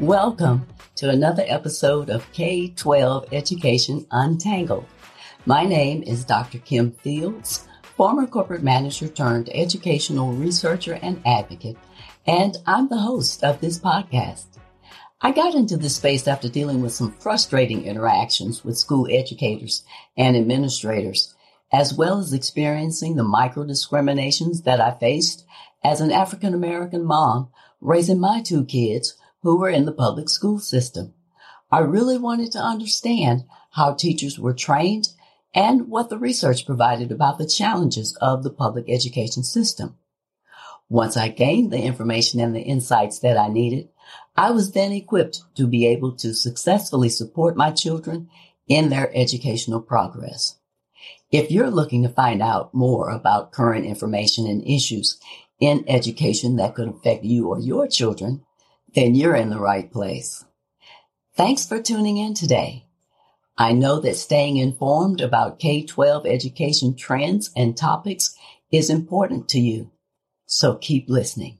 Welcome to another episode of K 12 Education Untangled. My name is Dr. Kim Fields, former corporate manager turned educational researcher and advocate, and I'm the host of this podcast. I got into this space after dealing with some frustrating interactions with school educators and administrators, as well as experiencing the micro discriminations that I faced as an African American mom raising my two kids who were in the public school system. I really wanted to understand how teachers were trained and what the research provided about the challenges of the public education system. Once I gained the information and the insights that I needed, I was then equipped to be able to successfully support my children in their educational progress. If you're looking to find out more about current information and issues in education that could affect you or your children, then you're in the right place. Thanks for tuning in today. I know that staying informed about K-12 education trends and topics is important to you. So keep listening.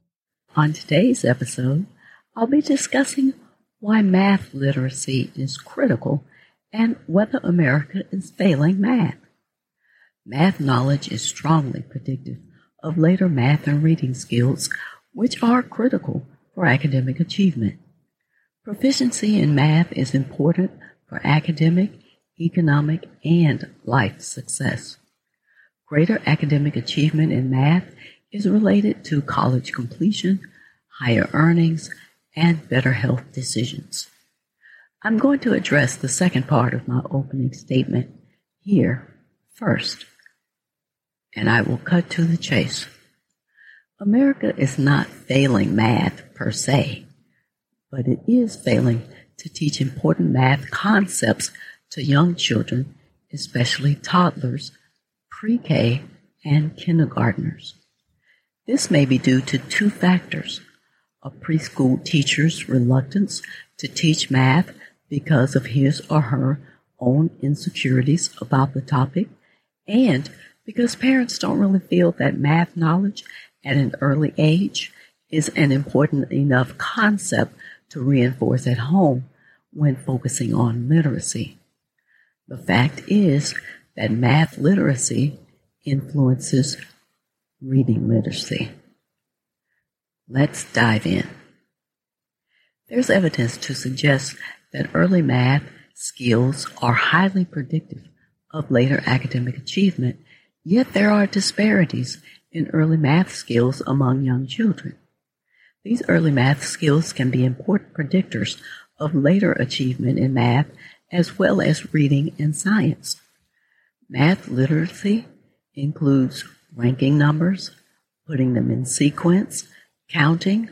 On today's episode, I'll be discussing why math literacy is critical and whether America is failing math. Math knowledge is strongly predictive of later math and reading skills, which are critical for academic achievement. Proficiency in math is important for academic, economic, and life success. Greater academic achievement in math is related to college completion, higher earnings, and better health decisions. I'm going to address the second part of my opening statement here first, and I will cut to the chase. America is not failing math per se, but it is failing to teach important math concepts to young children, especially toddlers, pre-K, and kindergartners. This may be due to two factors. A preschool teacher's reluctance to teach math because of his or her own insecurities about the topic, and because parents don't really feel that math knowledge at an early age is an important enough concept to reinforce at home when focusing on literacy. The fact is that math literacy influences reading literacy. Let's dive in. There's evidence to suggest that early math skills are highly predictive of later academic achievement, yet there are disparities in early math skills among young children. These early math skills can be important predictors of later achievement in math as well as reading and science. Math literacy includes ranking numbers, putting them in sequence, counting,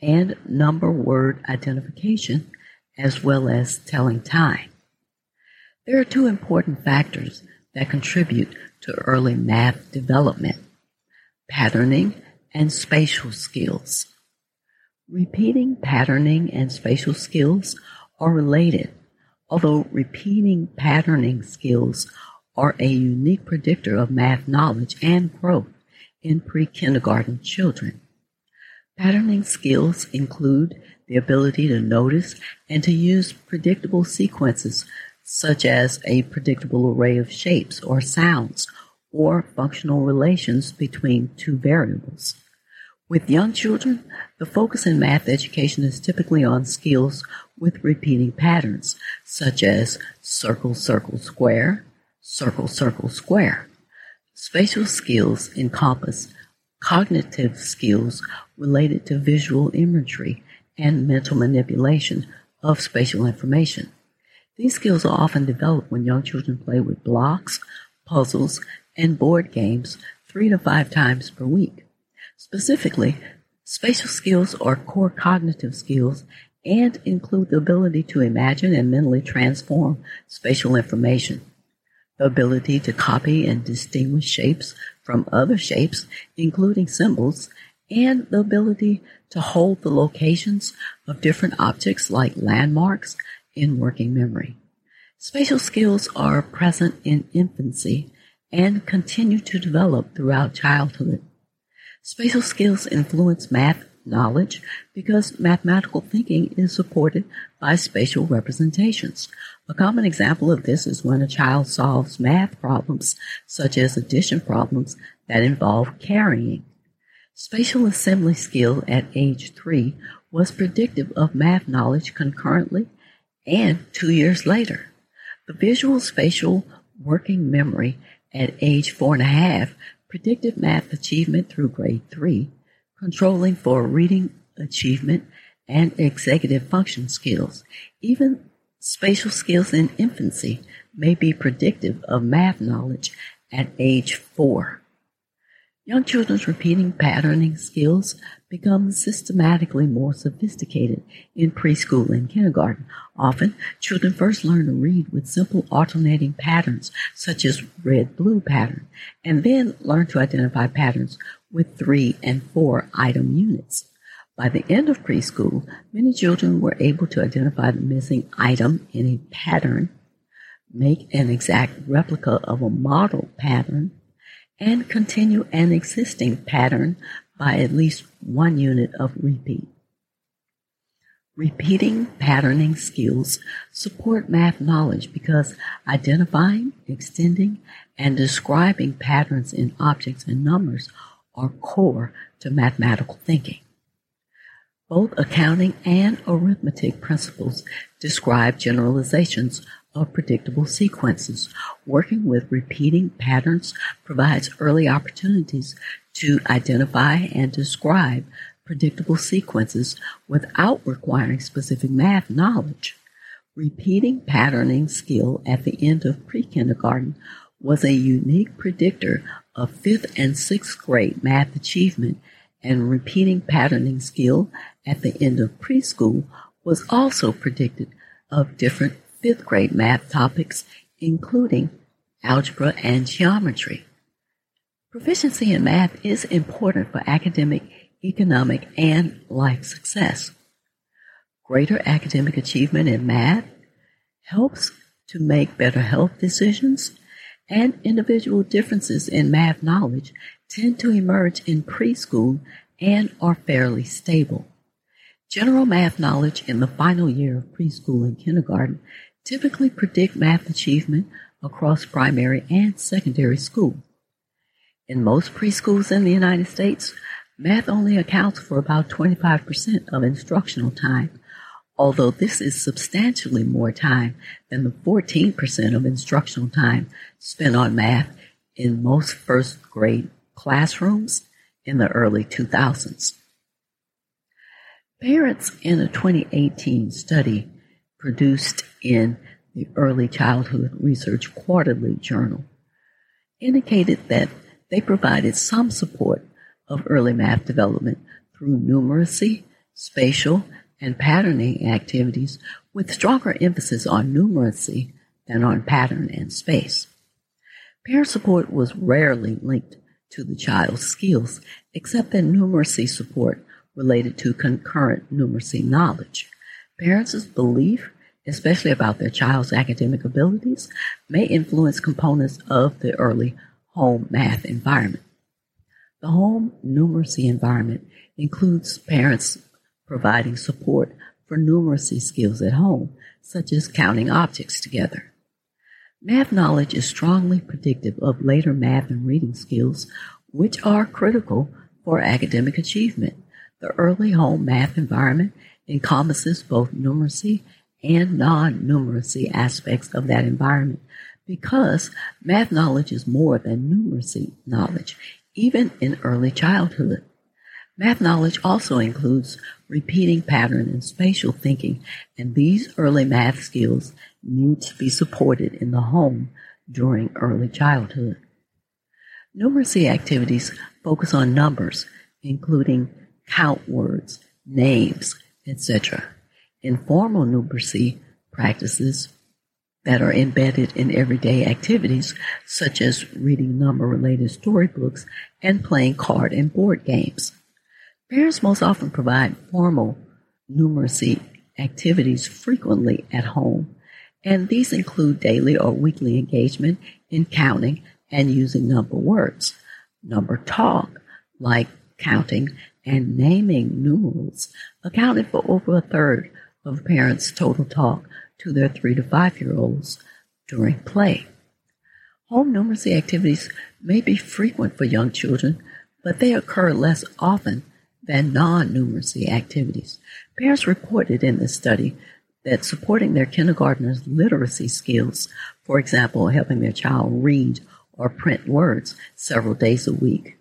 and number word identification, as well as telling time. There are two important factors that contribute to early math development patterning, and spatial skills. Repeating patterning and spatial skills are related, although repeating patterning skills are a unique predictor of math knowledge and growth in pre-kindergarten children. Patterning skills include the ability to notice and to use predictable sequences such as a predictable array of shapes or sounds or functional relations between two variables. With young children, the focus in math education is typically on skills with repeating patterns, such as circle, circle, square, circle, circle, square. Spatial skills encompass cognitive skills related to visual imagery and mental manipulation of spatial information. These skills are often developed when young children play with blocks, puzzles, and board games three to five times per week. Specifically, spatial skills are core cognitive skills and include the ability to imagine and mentally transform spatial information, the ability to copy and distinguish shapes from other shapes, including symbols, and the ability to hold the locations of different objects like landmarks in working memory. Spatial skills are present in infancy and continue to develop throughout childhood. Spatial skills influence math knowledge because mathematical thinking is supported by spatial representations. A common example of this is when a child solves math problems, such as addition problems that involve carrying. Spatial assembly skill at age three was predictive of math knowledge concurrently and two years later. The visual spatial working memory at age four and a half predictive math achievement through grade three, controlling for reading achievement and executive function skills. Even spatial skills in infancy may be predictive of math knowledge at age four. Young children's repeating patterning skills become systematically more sophisticated in preschool and kindergarten. Often, children first learn to read with simple alternating patterns, such as red-blue pattern, and then learn to identify patterns with three and four item units. By the end of preschool, many children were able to identify the missing item in a pattern, make an exact replica of a model pattern, and continue an existing pattern by at least one unit of repeat. Repeating patterning skills support math knowledge because identifying, extending, and describing patterns in objects and numbers are core to mathematical thinking. Both accounting and arithmetic principles describe generalizations of predictable sequences. Working with repeating patterns provides early opportunities to identify and describe predictable sequences without requiring specific math knowledge. Repeating patterning skill at the end of pre-kindergarten was a unique predictor of fifth and sixth grade math achievement and repeating patterning skill at the end of preschool was also predicted of different fifth grade math topics, including algebra and geometry. Proficiency in math is important for academic, economic, and life success. Greater academic achievement in math helps to make better health decisions, and individual differences in math knowledge tend to emerge in preschool and are fairly stable. General math knowledge in the final year of preschool and kindergarten typically predict math achievement across primary and secondary school. In most preschools in the United States, math only accounts for about 25% of instructional time, although this is substantially more time than the 14% of instructional time spent on math in most first grade classrooms in the early 2000s. Parents in a 2018 study produced in the Early Childhood Research Quarterly Journal, indicated that they provided some support of early math development through numeracy, spatial, and patterning activities with stronger emphasis on numeracy than on pattern and space. Parent support was rarely linked to the child's skills, except that numeracy support related to concurrent numeracy knowledge. Parents' belief, especially about their child's academic abilities, may influence components of the early home math environment. The home numeracy environment includes parents providing support for numeracy skills at home, such as counting objects together. Math knowledge is strongly predictive of later math and reading skills, which are critical for academic achievement. The early home math environment encompasses both numeracy and non-numeracy aspects of that environment because math knowledge is more than numeracy knowledge, even in early childhood. Math knowledge also includes repeating pattern and spatial thinking, and these early math skills need to be supported in the home during early childhood. Numeracy activities focus on numbers, including count words, names, etc. Informal numeracy practices that are embedded in everyday activities such as reading number related storybooks and playing card and board games. Parents most often provide formal numeracy activities frequently at home, and these include daily or weekly engagement in counting and using number words, number talk, like counting and naming numerals, accounted for over a third of parents' total talk to their three to five year olds during play. Home numeracy activities may be frequent for young children, but they occur less often than non-numeracy activities. Parents reported in this study that supporting their kindergartners' literacy skills, for example, helping their child read or print words several days a week,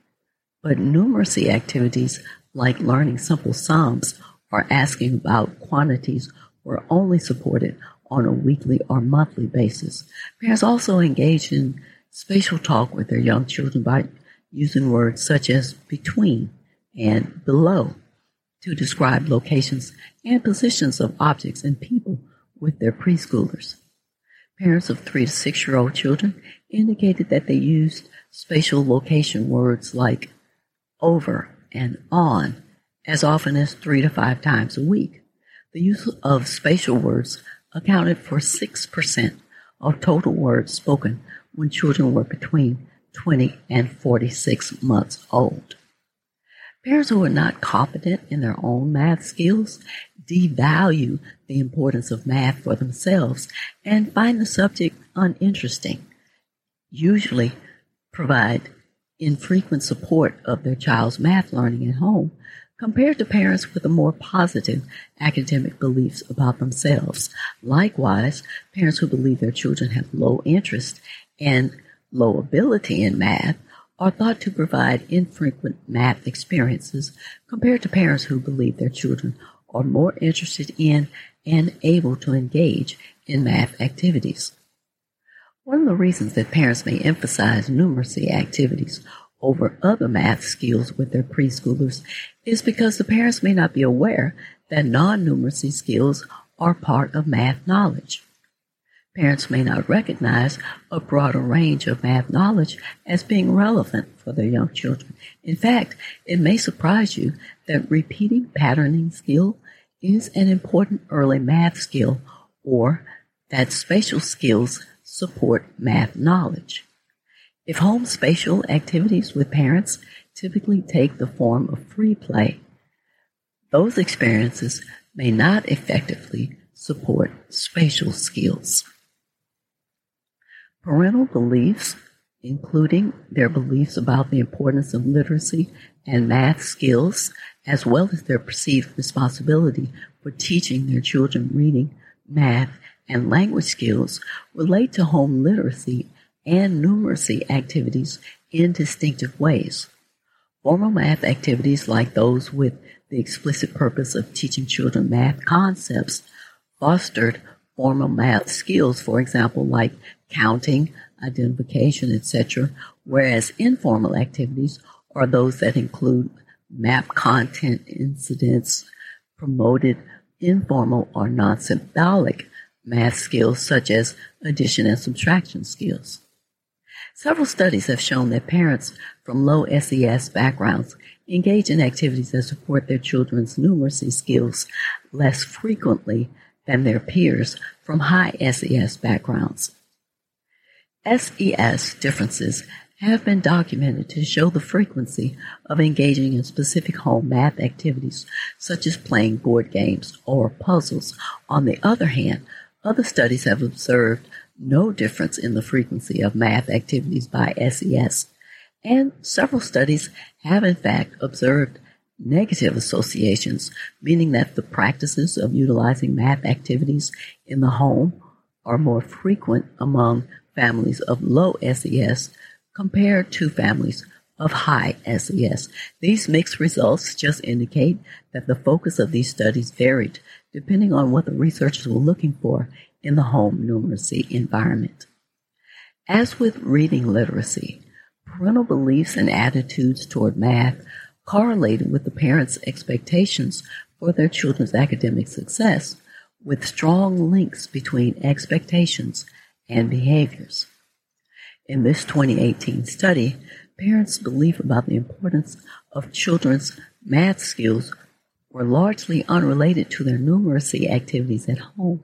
but numeracy activities like learning simple sums or asking about quantities were only supported on a weekly or monthly basis. Parents also engaged in spatial talk with their young children by using words such as between and below to describe locations and positions of objects and people with their preschoolers. Parents of three to six year old children indicated that they used spatial location words like over and on as often as three to five times a week. The use of spatial words accounted for 6% of total words spoken when children were between 20 and 46 months old. Parents who are not confident in their own math skills devalue the importance of math for themselves and find the subject uninteresting, usually provide infrequent support of their child's math learning at home compared to parents with a more positive academic beliefs about themselves. Likewise, parents who believe their children have low interest and low ability in math are thought to provide infrequent math experiences compared to parents who believe their children are more interested in and able to engage in math activities. One of the reasons that parents may emphasize numeracy activities over other math skills with their preschoolers is because the parents may not be aware that non-numeracy skills are part of math knowledge. Parents may not recognize a broader range of math knowledge as being relevant for their young children. In fact, it may surprise you that repeating patterning skill is an important early math skill or that spatial skills support math knowledge. If home spatial activities with parents typically take the form of free play, those experiences may not effectively support spatial skills. Parental beliefs, including their beliefs about the importance of literacy and math skills, as well as their perceived responsibility for teaching their children reading, math, and language skills, relate to home literacy and numeracy activities in distinctive ways. Formal math activities like those with the explicit purpose of teaching children math concepts fostered formal math skills, for example, like counting, identification, etc., whereas informal activities are those that include map content incidents, promoted informal or non-symbolic math skills such as addition and subtraction skills. Several studies have shown that parents from low SES backgrounds engage in activities that support their children's numeracy skills less frequently than their peers from high SES backgrounds. SES differences have been documented to show the frequency of engaging in specific home math activities, such as playing board games or puzzles. On the other hand, other studies have observed no difference in the frequency of math activities by SES, and several studies have in fact observed negative associations, meaning that the practices of utilizing math activities in the home are more frequent among families of low SES compared to families of high SES. These mixed results just indicate that the focus of these studies varied depending on what the researchers were looking for in the home numeracy environment. As with reading literacy, parental beliefs and attitudes toward math correlated with the parents' expectations for their children's academic success, with strong links between expectations and behaviors. In this 2018 study, parents' belief about the importance of children's math skills were largely unrelated to their numeracy activities at home,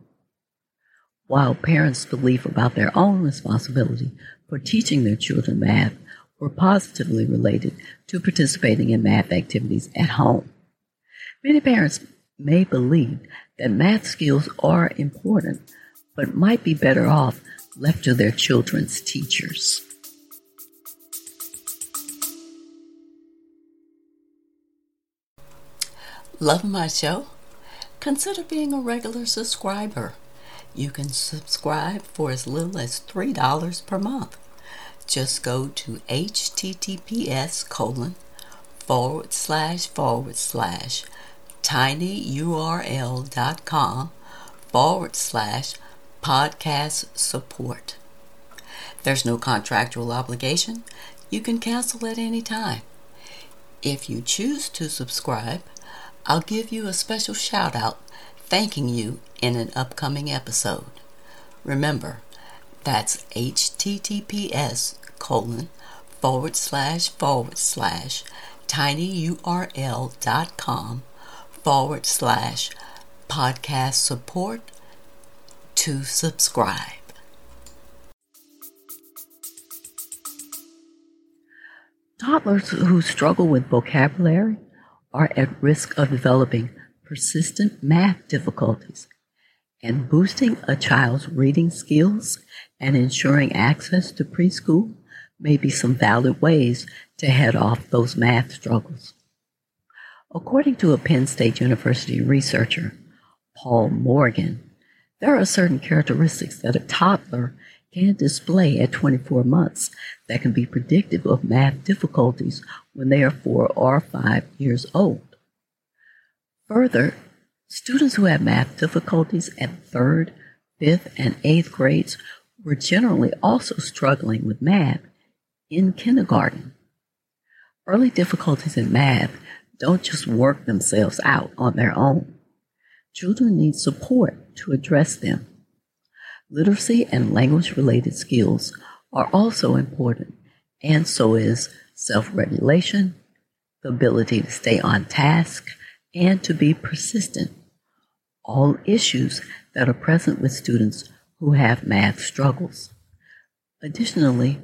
while parents' belief about their own responsibility for teaching their children math were positively related to participating in math activities at home. Many parents may believe that math skills are important, but might be better off left to their children's teachers. Love my show? Consider being a regular subscriber. You can subscribe for as little as $3 per month. Just go to https colon forward slash forward slash tinyurl.com forward slash podcast support. There's no contractual obligation. You can cancel at any time. If you choose to subscribe, I'll give you a special shout out thanking you in an upcoming episode. Remember, that's https colon forward slash forward slash tinyurl.com forward slash podcast support to subscribe. Toddlers who struggle with vocabulary are at risk of developing persistent math difficulties, and boosting a child's reading skills and ensuring access to preschool may be some valid ways to head off those math struggles. According to a Penn State University researcher, Paul Morgan, there are certain characteristics that a toddler can display at 24 months that can be predictive of math difficulties when they are four or five years old. Further, students who had math difficulties at third, fifth, and eighth grades were generally also struggling with math in kindergarten. Early difficulties in math don't just work themselves out on their own. Children need support to address them. Literacy and language related skills are also important, and so is self regulation, the ability to stay on task, and to be persistent. All issues that are present with students who have math struggles. Additionally,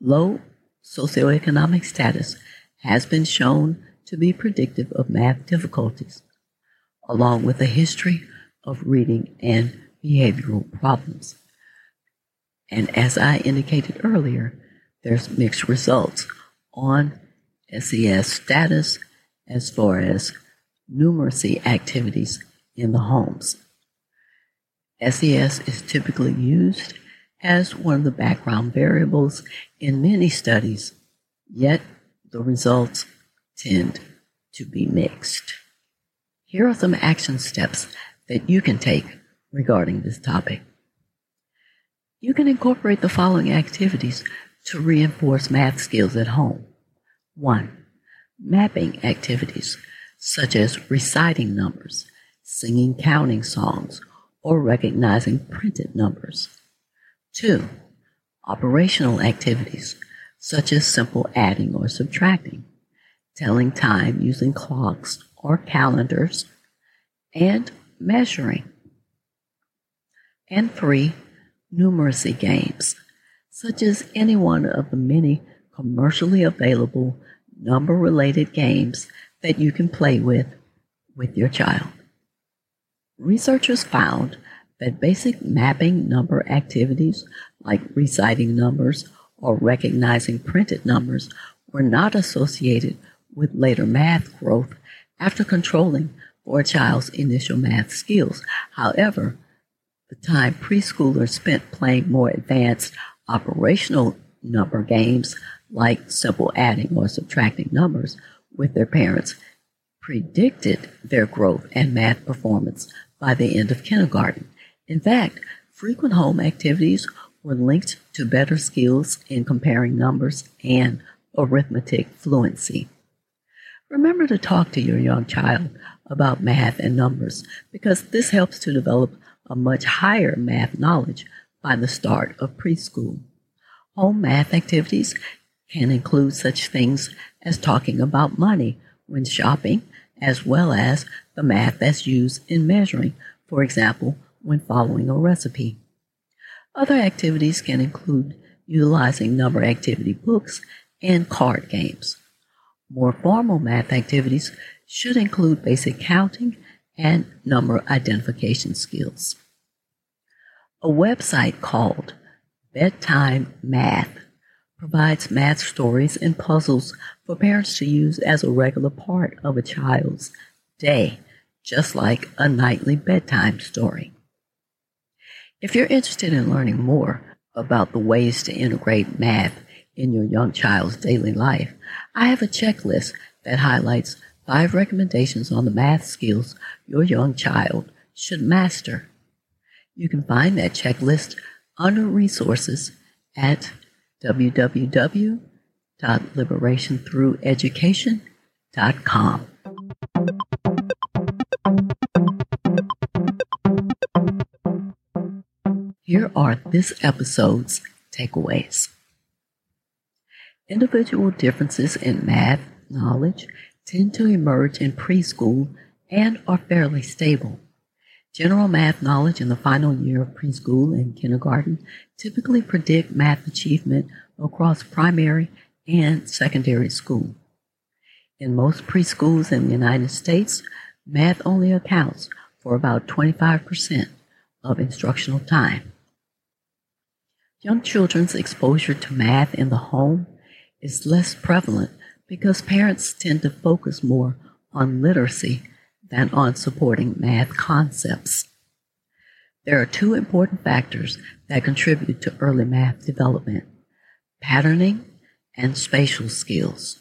low socioeconomic status has been shown to be predictive of math difficulties, along with a history of reading and behavioral problems. And as I indicated earlier, there's mixed results on SES status as far as numeracy activities in the homes. SES is typically used as one of the background variables in many studies, yet the results tend to be mixed. Here are some action steps that you can take regarding this topic. You can incorporate the following activities to reinforce math skills at home. 1. Mapping activities such as reciting numbers, singing counting songs, or recognizing printed numbers. 2. Operational activities such as simple adding or subtracting, telling time using clocks or calendars, and measuring. And 3. Numeracy games, such as any one of the many commercially available number related games that you can play with with your child. Researchers found that basic mapping number activities like reciting numbers or recognizing printed numbers were not associated with later math growth after controlling for a child's initial math skills. However, the time preschoolers spent playing more advanced operational number games like simple adding or subtracting numbers with their parents predicted their growth and math performance by the end of kindergarten. In fact, Frequent home activities were linked to better skills in comparing numbers and arithmetic fluency. Remember to talk to your young child about math and numbers because this helps to develop a much higher math knowledge by the start of preschool. Home math activities can include such things as talking about money when shopping, as well as the math that's used in measuring, for example, when following a recipe. Other activities can include utilizing number activity books and card games. More formal math activities should include basic counting and number identification skills. A website called Bedtime Math provides math stories and puzzles for parents to use as a regular part of a child's day, just like a nightly bedtime story. If you're interested in learning more about the ways to integrate math in your young child's daily life, I have a checklist that highlights five recommendations on the math skills your young child should master. You can find that checklist under resources at www.liberationthrougheducation.com. Here are this episode's takeaways. Individual differences in math knowledge tend to emerge in preschool and are fairly stable. General math knowledge in the final year of preschool and kindergarten typically predict math achievement across primary and secondary school. In most preschools in the United States, math only accounts for about 25% of instructional time. Young children's exposure to math in the home is less prevalent because parents tend to focus more on literacy than on supporting math concepts. There are two important factors that contribute to early math development patterning and spatial skills.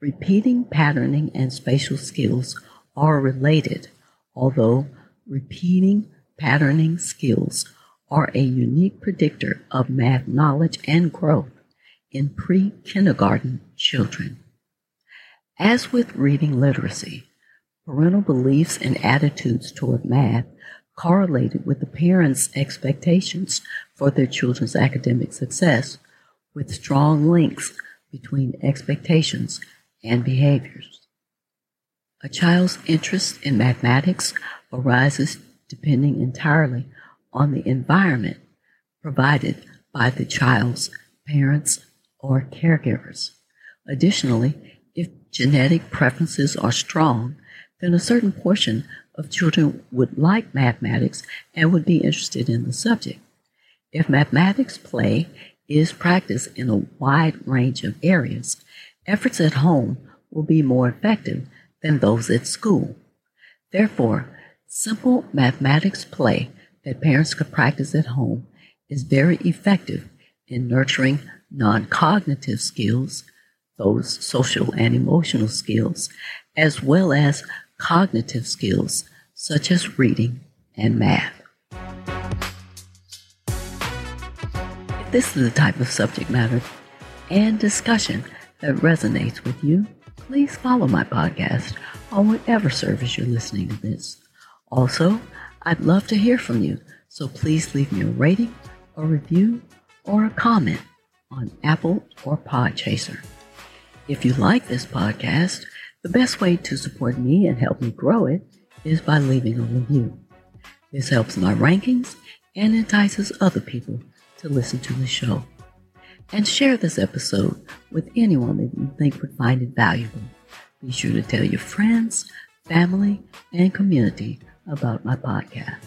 Repeating patterning and spatial skills are related, although repeating patterning skills are a unique predictor of math knowledge and growth in pre kindergarten children. As with reading literacy, Parental beliefs and attitudes toward math correlated with the parents' expectations for their children's academic success, with strong links between expectations and behaviors. A child's interest in mathematics arises depending entirely on the environment provided by the child's parents or caregivers. Additionally, if genetic preferences are strong, then a certain portion of children would like mathematics and would be interested in the subject. If mathematics play is practiced in a wide range of areas, efforts at home will be more effective than those at school. Therefore, simple mathematics play that parents could practice at home is very effective in nurturing non cognitive skills, those social and emotional skills, as well as cognitive skills such as reading and math. This is the type of subject matter and discussion that resonates with you, please follow my podcast on whatever service you're listening to this. Also, I'd love to hear from you, so please leave me a rating, a review, or a comment on Apple or Podchaser. If you like this podcast, the best way to support me and help me grow it is by leaving a review. This helps my rankings and entices other people to listen to the show. And share this episode with anyone that you think would find it valuable. Be sure to tell your friends, family, and community about my podcast.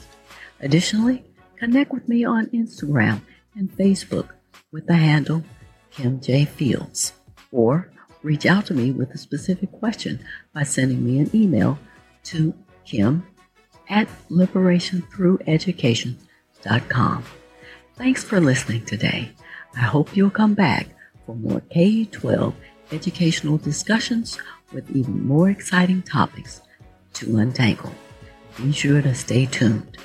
Additionally, connect with me on Instagram and Facebook with the handle Kim J. Fields or reach out to me with a specific question by sending me an email to kim at liberationthrougheducation.com. Thanks for listening today. I hope you'll come back for more K 12 educational discussions with even more exciting topics to untangle. Be sure to stay tuned.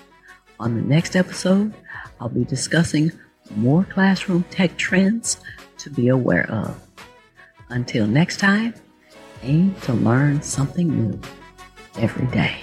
On the next episode, I'll be discussing more classroom tech trends to be aware of. Until next time, aim to learn something new every day.